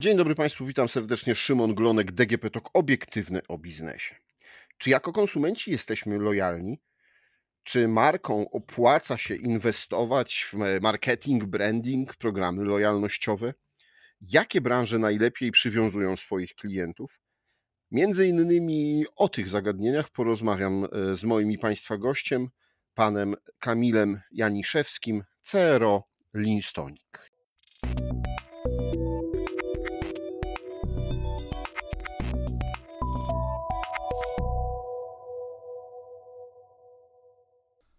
Dzień dobry Państwu, witam serdecznie. Szymon Glonek, DGP TOK, obiektywny o biznesie. Czy jako konsumenci jesteśmy lojalni? Czy marką opłaca się inwestować w marketing, branding, programy lojalnościowe? Jakie branże najlepiej przywiązują swoich klientów? Między innymi o tych zagadnieniach porozmawiam e, z moim i Państwa gościem, panem Kamilem Janiszewskim, CRO Linstonik.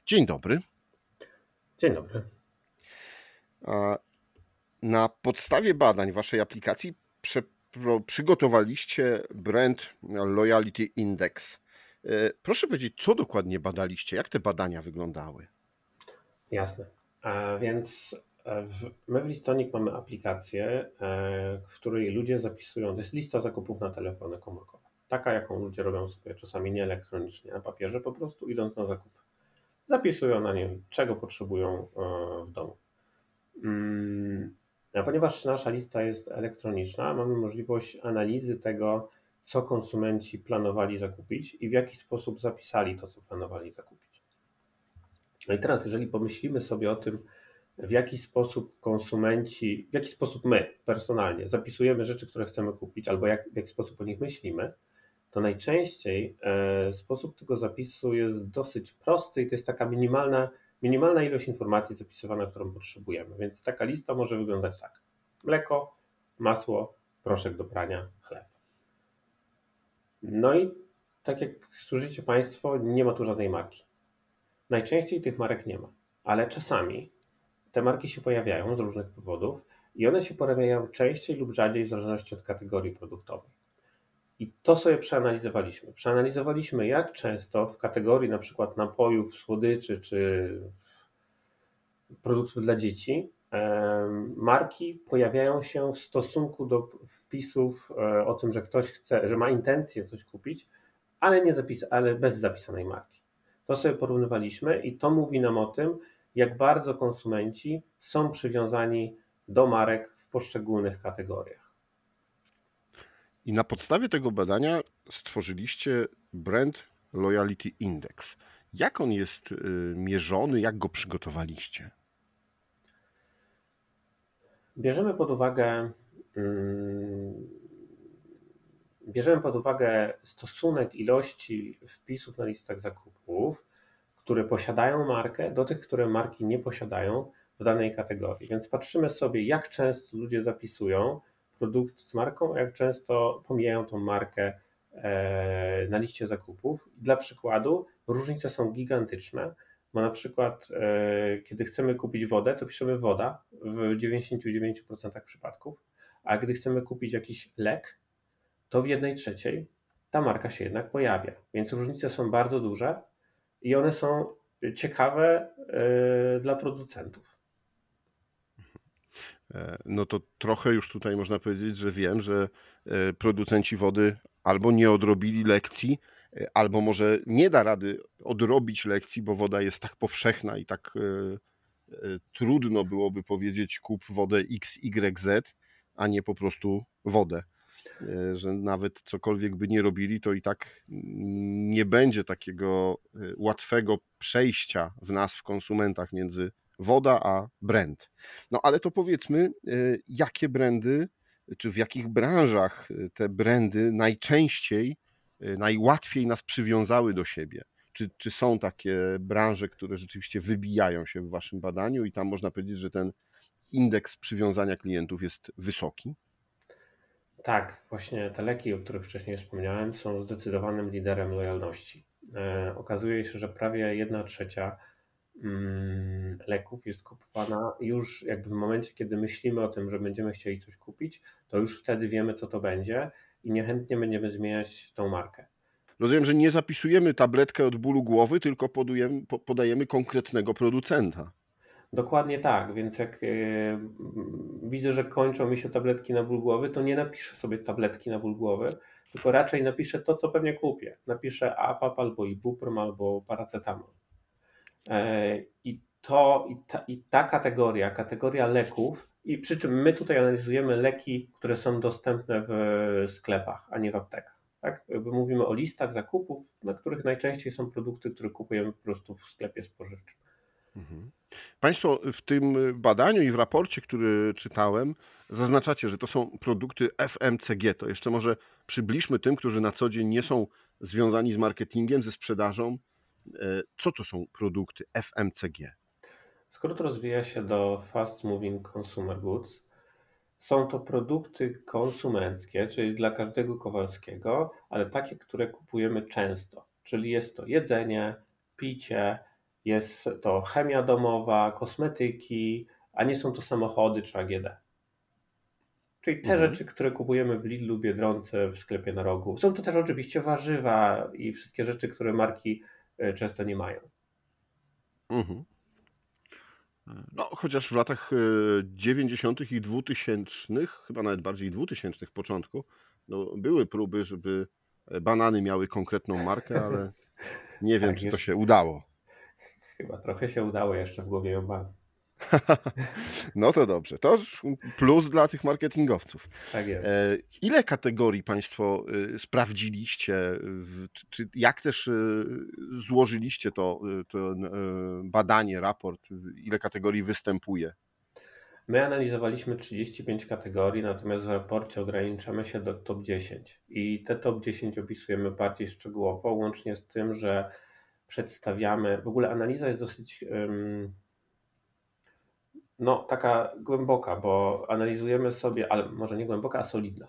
Dzień dobry. Dzień dobry. Na podstawie badań waszej aplikacji przygotowaliście brand Loyalty Index. E, proszę powiedzieć, co dokładnie badaliście? Jak te badania wyglądały? Jasne. A więc e, w, my w Listonik mamy aplikację, e, w której ludzie zapisują, to jest lista zakupów na telefony komórkowe. Taka, jaką ludzie robią sobie czasami nie elektronicznie, na papierze, po prostu idąc na zakupy zapisują na nim, czego potrzebują e, w domu. Mm, a ponieważ nasza lista jest elektroniczna, mamy możliwość analizy tego, co konsumenci planowali zakupić i w jaki sposób zapisali to, co planowali zakupić. No i teraz, jeżeli pomyślimy sobie o tym, w jaki sposób konsumenci, w jaki sposób my personalnie zapisujemy rzeczy, które chcemy kupić, albo jak, w jaki sposób o nich myślimy, to najczęściej e, sposób tego zapisu jest dosyć prosty i to jest taka minimalna, minimalna ilość informacji zapisywana, którą potrzebujemy. Więc taka lista może wyglądać tak: mleko, masło, proszek do prania, chleb. No i tak jak słyszycie Państwo, nie ma tu żadnej marki. Najczęściej tych marek nie ma, ale czasami te marki się pojawiają z różnych powodów i one się pojawiają częściej lub rzadziej w zależności od kategorii produktowej. I to sobie przeanalizowaliśmy. Przeanalizowaliśmy, jak często w kategorii na przykład napojów, słodyczy czy produktów dla dzieci marki pojawiają się w stosunku do wpisów e, o tym, że ktoś chce, że ma intencję coś kupić, ale, nie zapis, ale bez zapisanej marki. To sobie porównywaliśmy i to mówi nam o tym, jak bardzo konsumenci są przywiązani do marek w poszczególnych kategoriach. I na podstawie tego badania stworzyliście Brand Loyalty Index. Jak on jest y, mierzony, jak go przygotowaliście? Bierzemy pod uwagę mm, bierzemy pod uwagę stosunek ilości wpisów na listach zakupów, które posiadają markę, do tych, które marki nie posiadają w danej kategorii. Więc patrzymy sobie, jak często ludzie zapisują produkt z marką, jak często pomijają tą markę e, na liście zakupów. Dla przykładu, różnice są gigantyczne, bo na przykład, e, kiedy chcemy kupić wodę, to piszemy woda w 99% przypadków, a gdy chcemy kupić jakiś lek, to w jednej trzeciej ta marka się jednak pojawia. Więc różnice są bardzo duże i one są ciekawe e, dla producentów. E, no to trochę już tutaj można powiedzieć, że wiem, że e, producenci wody albo nie odrobili lekcji, e, albo może nie da rady odrobić lekcji, bo woda jest tak powszechna i tak trudno byłoby powiedzieć kup wodę XYZ, a nie po prostu wodę. Że nawet cokolwiek by nie robili, to i tak nie będzie takiego łatwego przejścia w nas, w konsumentach, między woda a brand. No ale to powiedzmy, y, jakie brandy, czy w jakich branżach y, te brandy najczęściej, y, najłatwiej nas przywiązały do siebie? Czy, czy są takie branże, które rzeczywiście wybijają się w Waszym badaniu i tam można powiedzieć, że ten indeks przywiązania klientów jest wysoki? Tak, właśnie te leki, o których wcześniej wspomniałem, są zdecydowanym liderem lojalności. E, okazuje się, że prawie 1 trzecia leków jest kupowana już jakby w momencie, kiedy myślimy o tym, że będziemy chcieli coś kupić, to już wtedy wiemy, co to będzie i niechętnie będziemy zmieniać tą markę. Rozumiem, że nie zapisujemy tabletkę od bólu głowy, tylko podujemy, podajemy konkretnego producenta. Dokładnie tak, więc jak yy, widzę, że kończą mi się tabletki na ból głowy, to nie napiszę sobie tabletki na ból głowy, tylko raczej napiszę to, co pewnie kupię. Napiszę APAP albo Ibuprom albo paracetamol. E, I to, i ta, i ta kategoria, kategoria leków I przy czym my tutaj analizujemy leki, które są dostępne w sklepach, a nie w aptekach. Tak? Mówimy o listach zakupów, na których najczęściej są produkty, które kupujemy po prostu w sklepie spożywczym. Mhm. Państwo w tym badaniu i w raporcie, który czytałem, zaznaczacie, że to są produkty FMCG. To jeszcze może przybliżmy tym, którzy na co dzień nie są związani z marketingiem, ze sprzedażą. E, co to są produkty FMCG? Skrót rozwija się do Fast Moving Consumer Goods. Są to produkty konsumenckie, czyli dla każdego Kowalskiego, ale takie, które kupujemy często. Czyli jest to jedzenie, picie, jest to chemia domowa, kosmetyki, a nie są to samochody czy AGD. Czyli te mhm. rzeczy, które kupujemy w Lidlu, Biedronce, w sklepie na rogu. Są to też oczywiście warzywa i wszystkie rzeczy, które marki często nie mają. Mhm. No, chociaż w latach 90. E, i 2000, chyba nawet bardziej 2000 początku, no, były próby, żeby banany miały konkretną markę, ale nie wiem, tak, czy to się udało. Chyba trochę się udało jeszcze w głowie ją No to dobrze. To plus dla tych marketingowców. Tak jest. E, ile kategorii Państwo y, sprawdziliście? Czy, jak też y, złożyliście to, y, to badanie, raport? Ile kategorii występuje? My analizowaliśmy 35 kategorii, natomiast w raporcie ograniczamy się do top 10. I te top 10 opisujemy bardziej szczegółowo, łącznie z tym, że przedstawiamy. W ogóle analiza jest dosyć no, taka głęboka, bo analizujemy sobie, ale może nie głęboka, a solidna,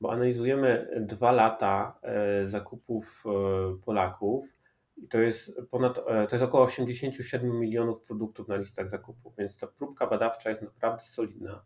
bo analizujemy dwa lata e, zakupów e, Polaków i to jest ponad, e, to jest około 87 milionów produktów na listach zakupów, więc ta próbka badawcza jest naprawdę solidna.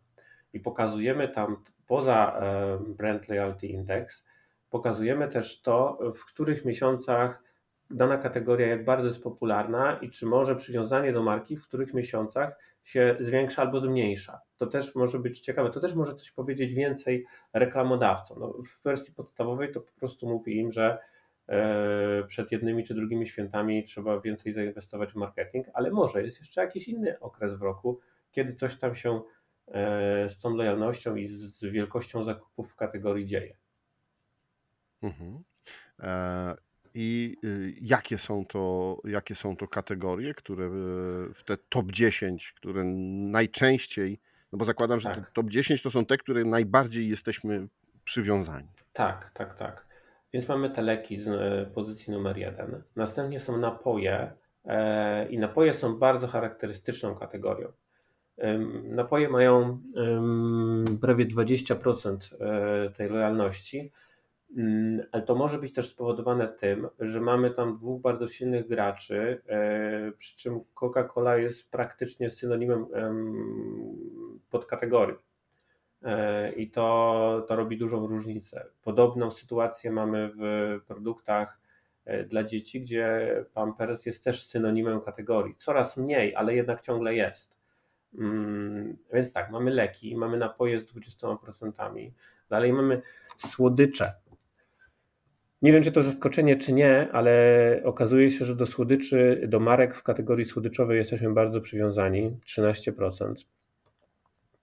I pokazujemy tam poza Brand Loyalty Index, pokazujemy też to, w których miesiącach dana kategoria jak bardzo jest popularna i czy może przywiązanie do marki w których miesiącach się zwiększa albo zmniejsza. To też może być ciekawe, to też może coś powiedzieć więcej reklamodawcom. No, w wersji podstawowej to po prostu mówi im, że e, przed jednymi czy drugimi świętami trzeba więcej zainwestować w marketing, ale może jest jeszcze jakiś inny okres w roku, kiedy coś tam się e, z tą lojalnością i z wielkością zakupów w kategorii dzieje. Mhm. I y, jakie są to, jakie są to kategorie, które y, w te top 10, które najczęściej, no bo zakładam, że tak. te top 10 to są te, które najbardziej jesteśmy przywiązani. Tak, tak, tak. Więc mamy te leki z y, pozycji numer jeden. Następnie są napoje e, i napoje są bardzo charakterystyczną kategorią. Napoje mają prawie 20% e, tej lojalności ale to może być też spowodowane tym, że mamy tam dwóch bardzo silnych graczy, e, przy czym Coca-Cola jest praktycznie synonimem podkategorii. E, I to, to robi dużą różnicę. Podobną sytuację mamy w produktach e, dla dzieci, gdzie Pampers jest też synonimem kategorii. Coraz mniej, ale jednak ciągle jest. Mm, więc tak, mamy leki, mamy napoje z 20%, dalej mamy słodycze, nie wiem, czy to zaskoczenie, czy nie, ale okazuje się, że do słodyczy, do marek w kategorii słodyczowej jesteśmy bardzo przywiązani 13%.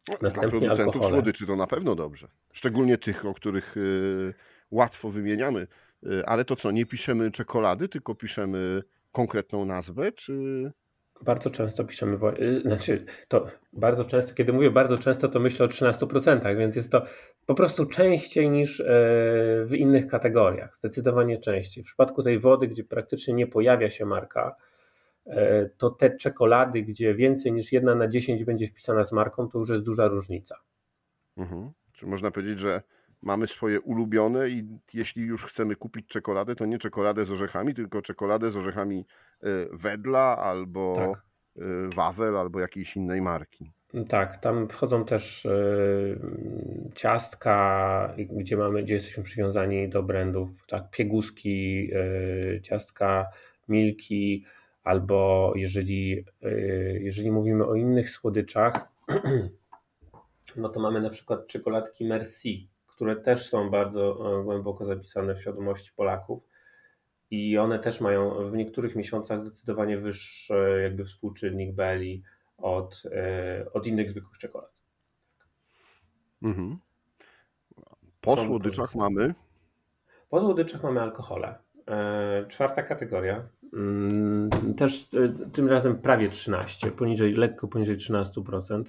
No, Następnie Dla producentów alkohole. słodyczy to na pewno dobrze. Szczególnie tych, o których y, łatwo wymieniamy. Y, ale to co, nie piszemy czekolady, tylko piszemy konkretną nazwę, czy... Bardzo często piszemy, y, znaczy to bardzo często, kiedy mówię bardzo często, to myślę o 13%, więc jest to po prostu częściej niż e, w innych kategoriach, zdecydowanie częściej. W przypadku tej wody, gdzie praktycznie nie pojawia się marka, e, to te czekolady, gdzie więcej niż jedna na 10 będzie wpisana z marką, to już jest duża różnica. Mhm. Czy można powiedzieć, że mamy swoje ulubione i jeśli już chcemy kupić czekoladę, to nie czekoladę z orzechami, tylko czekoladę z orzechami e, Wedla albo tak. Wawel albo jakiejś innej marki. Tak, tam wchodzą też e, ciastka, gdzie mamy, gdzie jesteśmy przywiązani do brandów, tak, pieguski, e, ciastka, milki, albo jeżeli, e, jeżeli mówimy o innych słodyczach, no to mamy na przykład czekoladki Merci, które też są bardzo głęboko zapisane w świadomości Polaków i one też mają w niektórych miesiącach zdecydowanie wyższy jakby współczynnik BELI od, e, od innych zwykłych czekolad. Mhm. Po Są słodyczach mamy Po słodyczach mamy alkohole. E, Czwarta kategoria. Mm, Też e, tym razem prawie 13, poniżej, lekko poniżej 13%.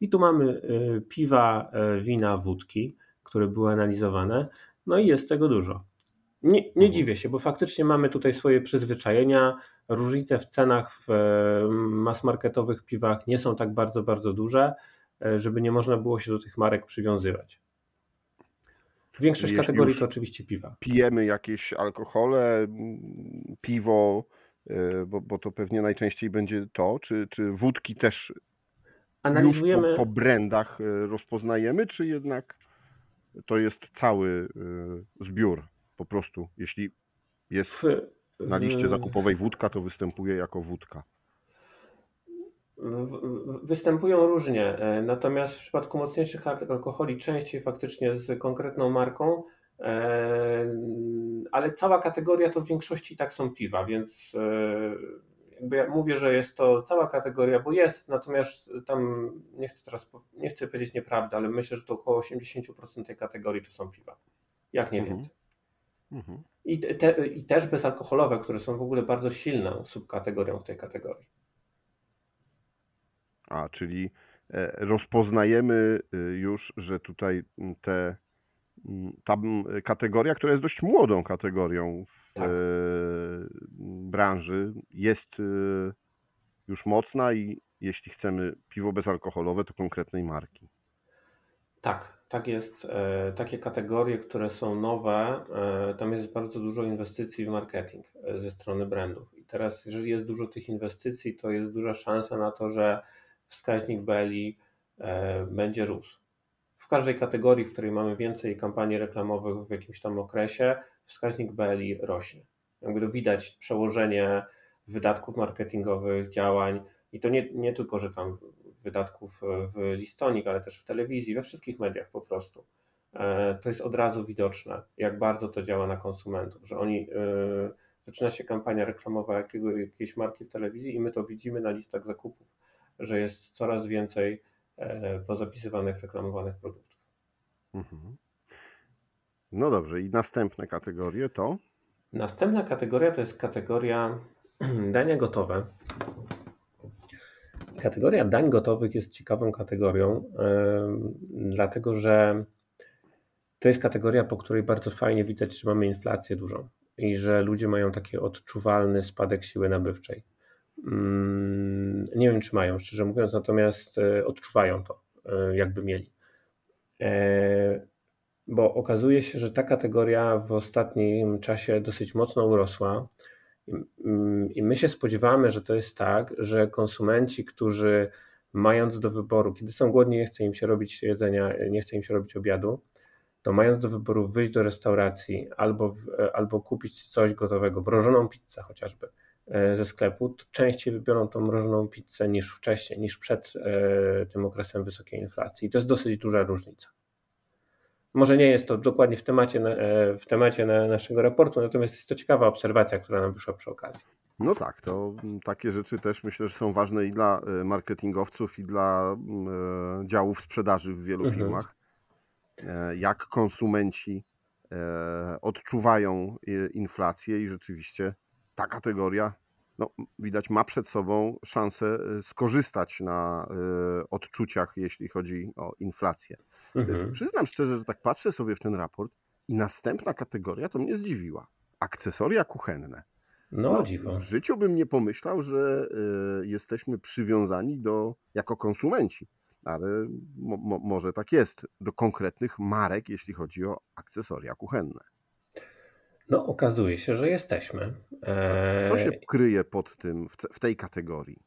I tu mamy piwa, wina, wódki, które były analizowane. No i jest tego dużo. Nie, nie Mhm. dziwię się, bo faktycznie mamy tutaj swoje przyzwyczajenia. Różnice w cenach w e, mass-marketowych piwach nie są tak bardzo, bardzo duże, e, żeby nie można było się do tych marek przywiązywać. Większość Jeśli kategorii już- to oczywiście piwa. pijemy jakieś alkohole, mm, piwo, y, bo, bo to pewnie najczęściej będzie to, czy, czy wódki też już Analizujemy. po, po brandach y, rozpoznajemy, czy jednak to jest cały zbiór po prostu, jeśli jest w, na liście w- zakupowej wódka, to występuje jako wódka. Występują różnie, e, natomiast w przypadku mocniejszych al- alkoholi częściej faktycznie z konkretną marką, e, ale cała kategoria to w większości tak są piwa, więc e, jakby ja mówię, że jest to cała kategoria, bo jest, natomiast tam nie chcę teraz, nie chcę powiedzieć nieprawdę, ale myślę, że to około 80% tej kategorii to są piwa, jak nie Mhm. więcej. Mhm. I, te, I też bezalkoholowe, które są w ogóle bardzo silną subkategorią w tej kategorii. A, czyli e, rozpoznajemy y, już, że tutaj te, ta kategoria, która jest dość młodą kategorią w Tak. e, branży, jest już mocna i jeśli chcemy piwo bezalkoholowe, to konkretnej marki. Tak, tak jest. E, Takie kategorie, które są nowe, e, tam jest bardzo dużo inwestycji w marketing e, ze strony brandów. I teraz, jeżeli jest dużo tych inwestycji, to jest duża szansa na to, że wskaźnik BLI e, będzie rósł. W każdej kategorii, w której mamy więcej kampanii reklamowych w jakimś tam okresie, wskaźnik BLI rośnie. Jakby to widać przełożenie wydatków marketingowych, działań i to nie, nie tylko, że tam wydatków w listonik, ale też w telewizji, we wszystkich mediach po prostu. E, To jest od razu widoczne, jak bardzo to działa na konsumentów, że oni e, zaczyna się kampania reklamowa jakiego, jakiejś marki w telewizji i my to widzimy na listach zakupów, że jest coraz więcej e, pozapisywanych, reklamowanych produktów. Mhm. No dobrze, i następne kategorie to Następna kategoria to jest kategoria dania gotowe. Kategoria dań gotowych jest ciekawą kategorią, dlatego że to jest kategoria, po której bardzo fajnie widać, że mamy inflację dużą i że ludzie mają taki odczuwalny spadek siły nabywczej. Mm, Nie wiem, czy mają, szczerze mówiąc, natomiast e, odczuwają to, e, jakby mieli. E, Bo okazuje się, że ta kategoria w ostatnim czasie dosyć mocno urosła. I- my się spodziewamy, że to jest tak, że konsumenci, którzy mając do wyboru, kiedy są głodni, nie chce im się robić jedzenia, nie chce im się robić obiadu, to mając do wyboru wyjść do restauracji albo, albo kupić coś gotowego, mrożoną pizzę chociażby e, ze sklepu, to częściej wybiorą tą mrożoną pizzę niż wcześniej, niż przed e, tym okresem wysokiej inflacji. I to jest dosyć duża różnica. Może nie jest to dokładnie w temacie, e, w temacie na naszego raportu, natomiast jest to ciekawa obserwacja, która nam wyszła przy okazji. No tak, to mm, takie rzeczy też myślę, że są ważne i dla e, marketingowców, i dla mm, e, działów sprzedaży w wielu Mhm. firmach. Jak konsumenci odczuwają inflację i rzeczywiście ta kategoria, no, widać, ma przed sobą szansę e, skorzystać na e, odczuciach, jeśli chodzi o inflację. E, Mhm. Przyznam szczerze, że tak patrzę sobie w ten raport i następna kategoria to mnie zdziwiła. Akcesoria kuchenne. No, No, dziwo. w życiu bym nie pomyślał, że y, jesteśmy przywiązani do, jako konsumenci, ale mo, mo, może tak jest, do konkretnych marek, jeśli chodzi o akcesoria kuchenne. No, okazuje się, że jesteśmy. Co się E, kryje pod tym, w, te, w tej kategorii?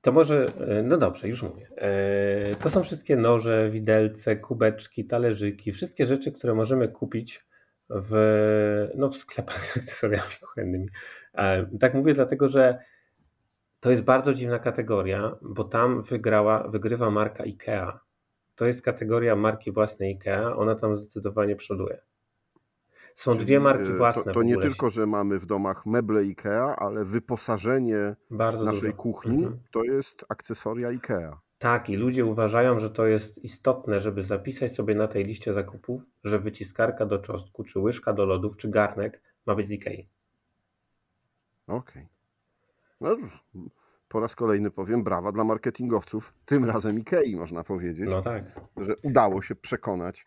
To może, e, no dobrze, już mówię. E, To są wszystkie noże, widelce, kubeczki, talerzyki, wszystkie rzeczy, które możemy kupić w, no, w sklepach z akcesoriami kuchennymi. E, Tak mówię dlatego, że to jest bardzo dziwna kategoria, bo tam wygrała, wygrywa marka IKEA. To jest kategoria marki własnej IKEA, ona tam zdecydowanie przoduje. Są Czyli, dwie marki y, własne To, to nie tylko, że mamy w domach meble IKEA, ale wyposażenie Bardzo naszej dużo. kuchni Mhm. to jest akcesoria IKEA. Tak, i ludzie uważają, że to jest istotne, żeby zapisać sobie na tej liście zakupów, że wyciskarka do czosnku, czy łyżka do lodów, czy garnek ma być z Ikei. Okej. No, po raz kolejny powiem brawa dla marketingowców, tym razem Ikei można powiedzieć, No tak. że udało się przekonać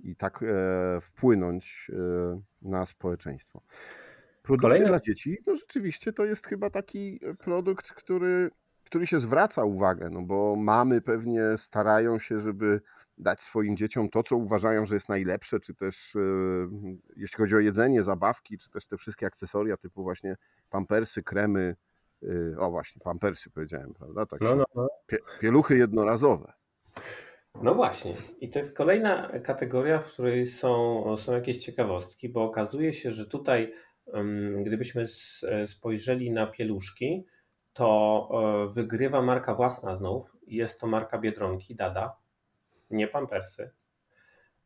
i tak e, wpłynąć e, na społeczeństwo. Produkty Kolejne- dla dzieci, no rzeczywiście to jest chyba taki produkt, który, który się zwraca uwagę, no bo mamy pewnie starają się, żeby dać swoim dzieciom to, co uważają, że jest najlepsze, czy też e, jeśli chodzi o jedzenie, zabawki, czy też te wszystkie akcesoria typu właśnie pampersy, kremy, e, o właśnie, pampersy powiedziałem, prawda? Tak No, no, no. Pie, pieluchy jednorazowe. No właśnie. I to jest kolejna kategoria, w której są, są jakieś ciekawostki, bo okazuje się, że tutaj, gdybyśmy spojrzeli na pieluszki, to e, wygrywa marka własna znów. Jest to marka Biedronki, Dada, nie Pampersy.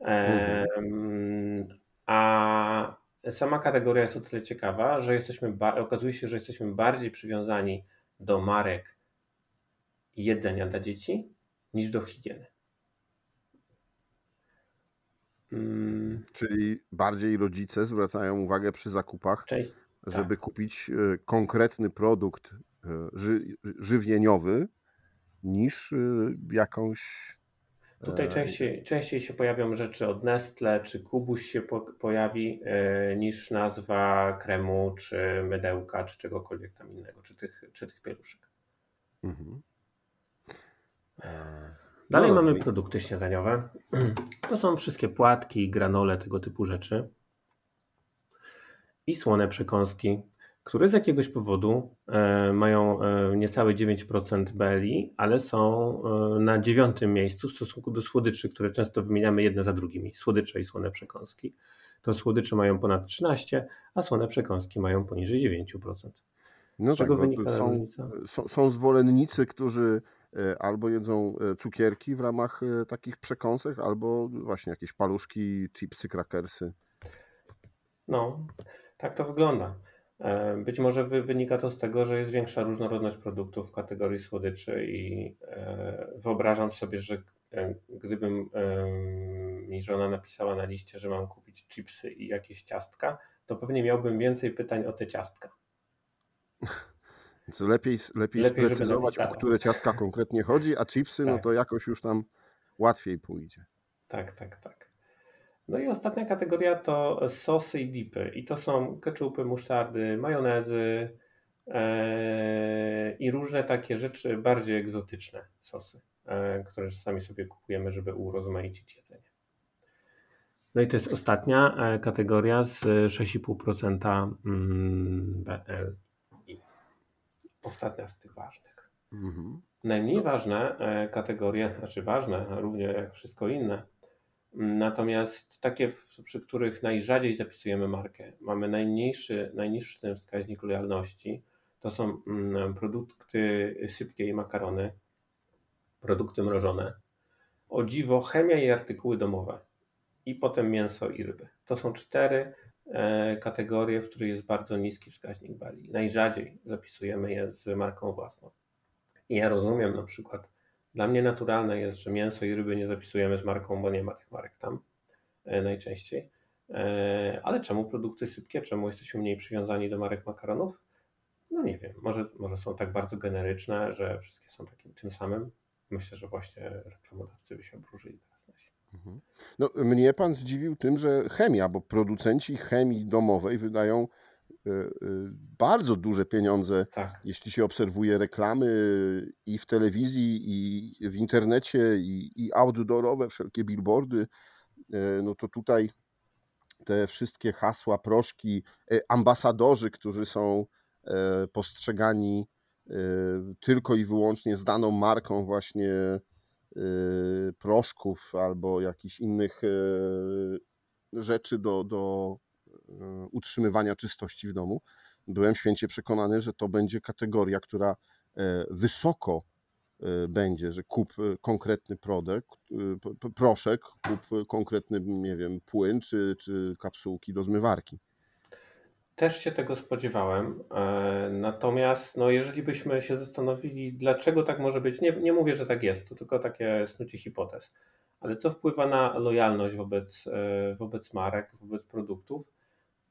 Em, A sama kategoria jest o tyle ciekawa, że jesteśmy, okazuje się, że jesteśmy bardziej przywiązani do marek jedzenia dla dzieci niż do higieny. Mm, Czyli bardziej rodzice zwracają uwagę przy zakupach, Część, żeby kupić e, konkretny produkt e, ży, żywieniowy niż e, jakąś. tutaj częściej, częściej się pojawią rzeczy od Nestle, czy Kubuś się po, pojawi, niż nazwa kremu, czy mydełka, czy czegokolwiek tam innego, czy tych, czy tych pieluszek. Mhm. Dalej No mamy produkty śniadaniowe. To są wszystkie płatki, granole, tego typu rzeczy. I słone przekąski, które z jakiegoś powodu e, mają e, niecałe 9% BLI, ale są e, na dziewiątym miejscu w stosunku do słodyczy, które często wymieniamy jedne za drugimi. Słodycze i słone przekąski. To słodycze mają ponad 13, a słone przekąski mają poniżej 9%. No Z czego bo wynika są, różnica? są, są zwolennicy, którzy albo jedzą e, cukierki w ramach e, takich przekąsek, albo właśnie jakieś paluszki, chipsy, krakersy. No, tak to wygląda. E, Być może wy- wynika to z tego, że jest większa różnorodność produktów w kategorii słodyczy i e, wyobrażam sobie, że e, gdybym e, mi żona napisała na liście, że mam kupić chipsy i jakieś ciastka, to pewnie miałbym więcej pytań o te ciastka. Więc lepiej, lepiej, Lepiej, sprecyzować, o które ciastka konkretnie chodzi, a chipsy, no Tak. to jakoś już tam łatwiej pójdzie. Tak, tak, tak. No i ostatnia kategoria to sosy i dipy. I to są keczupy, musztardy, majonezy e, i różne takie rzeczy bardziej egzotyczne sosy, e, które czasami sobie kupujemy, żeby urozmaicić jedzenie. No i to jest ostatnia e, kategoria z 6,5% mm, BLI. Ostatnia z tych ważnych. Mhm. Najmniej ważne e, kategorie, znaczy ważne, równie jak wszystko inne, natomiast takie, przy których najrzadziej zapisujemy markę, mamy najmniejszy, najniższy wskaźnik lojalności, to są mm, produkty sypkie i makarony, produkty mrożone, o dziwo chemia i artykuły domowe i potem mięso i ryby. To są cztery e, kategorie, w których jest bardzo niski wskaźnik BALI. Najrzadziej zapisujemy je z marką własną. I ja rozumiem na przykład, dla mnie naturalne jest, że mięso i ryby nie zapisujemy z marką, bo nie ma tych marek tam e, najczęściej. E, Ale czemu produkty sypkie? Czemu jesteśmy mniej przywiązani do marek makaronów? No nie wiem, może, może są tak bardzo generyczne, że wszystkie są takim tym samym. Myślę, że właśnie reklamodawcy by się obróżyli teraz nasi. Mhm. No, mnie pan zdziwił tym, że chemia, bo producenci chemii domowej wydają e, e, bardzo duże pieniądze, Tak, jeśli się obserwuje reklamy i w telewizji, i w internecie, i, i outdoorowe, wszelkie billboardy, e, no to tutaj te wszystkie hasła, proszki, ambasadorzy, którzy są postrzegani tylko i wyłącznie z daną marką właśnie proszków albo jakichś innych e, rzeczy do, do e, utrzymywania czystości w domu. Byłem święcie przekonany, że to będzie kategoria, która e, wysoko e, będzie, że kup e, konkretny produkt, proszek, kup konkretny, nie wiem, płyn czy, czy kapsułki do zmywarki. Też się tego spodziewałem. e, Natomiast, no, jeżeli byśmy się zastanowili, dlaczego tak może być, nie, nie mówię, że tak jest, to tylko takie snucie hipotez, ale co wpływa na lojalność wobec, e, wobec marek, wobec produktów,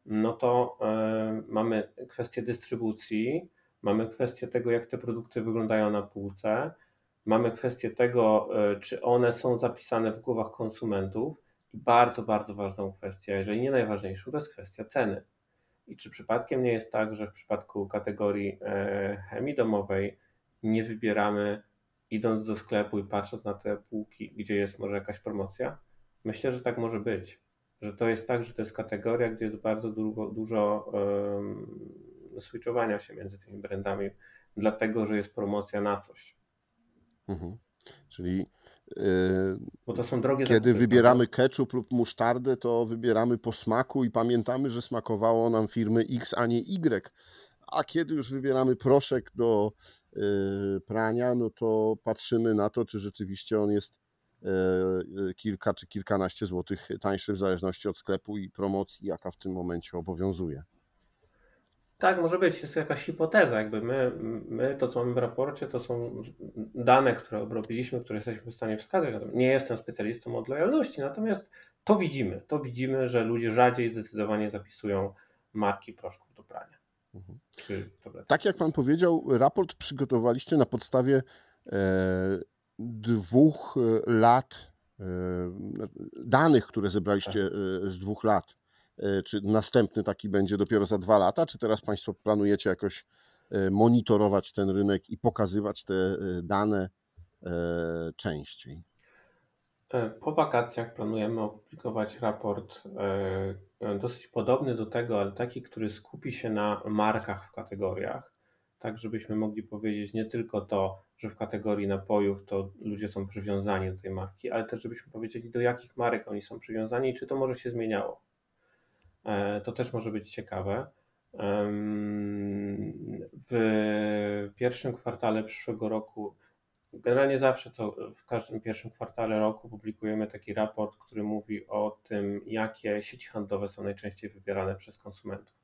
no to e, mamy kwestię dystrybucji, mamy kwestię tego, jak te produkty wyglądają na półce, mamy kwestię tego, czy one są zapisane w głowach konsumentów i bardzo, bardzo ważną kwestią, jeżeli nie najważniejszą, to jest kwestia ceny. I czy przypadkiem nie jest tak, że w przypadku kategorii e, chemii domowej nie wybieramy, idąc do sklepu i patrząc na te półki, gdzie jest może jakaś promocja? Myślę, że tak może być. Że to jest tak, że to jest kategoria, gdzie jest bardzo dużo, dużo um, switchowania się między tymi brandami, dlatego że jest promocja na coś. Mhm. Czyli Bo to są drogie kiedy wybieramy ketchup lub musztardę, to wybieramy po smaku i pamiętamy, że smakowało nam firmy X, a nie Y. A kiedy już wybieramy proszek do yy, prania, no to patrzymy na to, czy rzeczywiście on jest yy, kilka czy kilkanaście złotych tańszy w zależności od sklepu i promocji, jaka w tym momencie obowiązuje. Tak, może być. Jest jakaś hipoteza. Jakby my, my, to co mamy w raporcie, to są dane, które obrobiliśmy, które jesteśmy w stanie wskazać. Nie jestem specjalistą od lojalności, natomiast to widzimy. To widzimy, że ludzie rzadziej zdecydowanie zapisują marki proszków do prania. Mhm. Tak jak Pan powiedział, raport przygotowaliście na podstawie e, dwóch e, lat, e, danych, które zebraliście e, z dwóch lat. E, Czy następny taki będzie dopiero za dwa lata, czy teraz Państwo planujecie jakoś e, monitorować ten rynek i pokazywać te e, dane częściej? Po wakacjach planujemy opublikować raport dosyć podobny do tego, ale taki, który skupi się na markach w kategoriach, tak żebyśmy mogli powiedzieć nie tylko to, że w kategorii napojów to ludzie są przywiązani do tej marki, ale też żebyśmy powiedzieli do jakich marek oni są przywiązani i czy to może się zmieniało. E, To też może być ciekawe. W pierwszym kwartale przyszłego roku Generalnie zawsze co w każdym pierwszym kwartale roku publikujemy taki raport, który mówi o tym, jakie sieci handlowe są najczęściej wybierane przez konsumentów.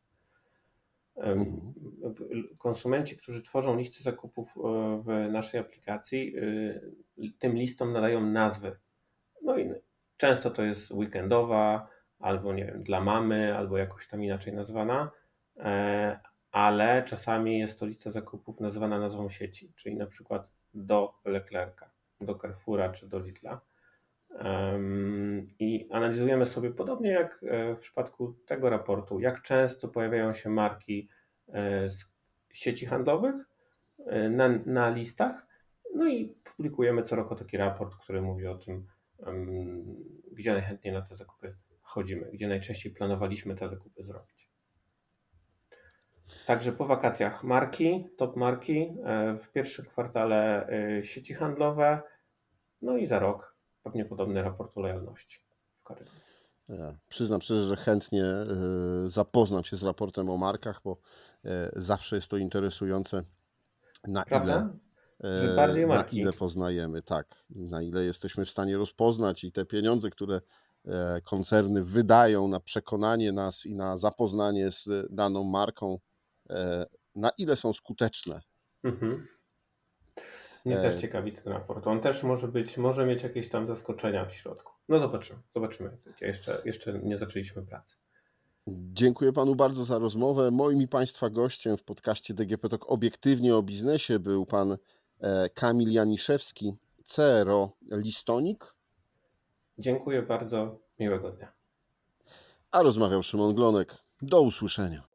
Konsumenci, którzy tworzą listy zakupów e, w naszej aplikacji, y, tym listom nadają nazwy. No i często to jest weekendowa, albo nie wiem, dla mamy, albo jakoś tam inaczej nazwana, e, ale czasami jest to lista zakupów nazywana nazwą sieci, czyli na przykład do Leclerca, do Carrefoura czy do Lidla. I analizujemy sobie, podobnie jak e, w przypadku tego raportu, jak często pojawiają się marki e, z sieci handlowych na, na listach. No i publikujemy co roku taki raport, który mówi o tym, gdzie najchętniej na te zakupy gdzie najczęściej planowaliśmy te zakupy zrobić. Także po wakacjach marki, top marki, e, w pierwszym kwartale e, sieci handlowe, no i za rok pewnie podobny raport o lojalności w kategorii. Ja przyznam szczerze, że chętnie e, zapoznam się z raportem o markach, bo zawsze jest to interesujące, na ile, Prawda? E, bardziej na ile poznajemy, tak, na ile jesteśmy w stanie rozpoznać i te pieniądze, które koncerny wydają na przekonanie nas i na zapoznanie z daną marką, e, na ile są skuteczne. Mhm. Mnie E, też ciekawi ten raport. On też może być, może mieć jakieś tam zaskoczenia w środku. No zobaczymy, zobaczymy. Jeszcze, jeszcze nie zaczęliśmy pracy. Dziękuję panu bardzo za rozmowę. Moim i państwa gościem w podcaście DGP Talk obiektywnie o biznesie był pan e, Kamil Janiszewski, CRO Listonik, Dziękuję bardzo, miłego dnia. a rozmawiał Szymon Glonek. Do usłyszenia.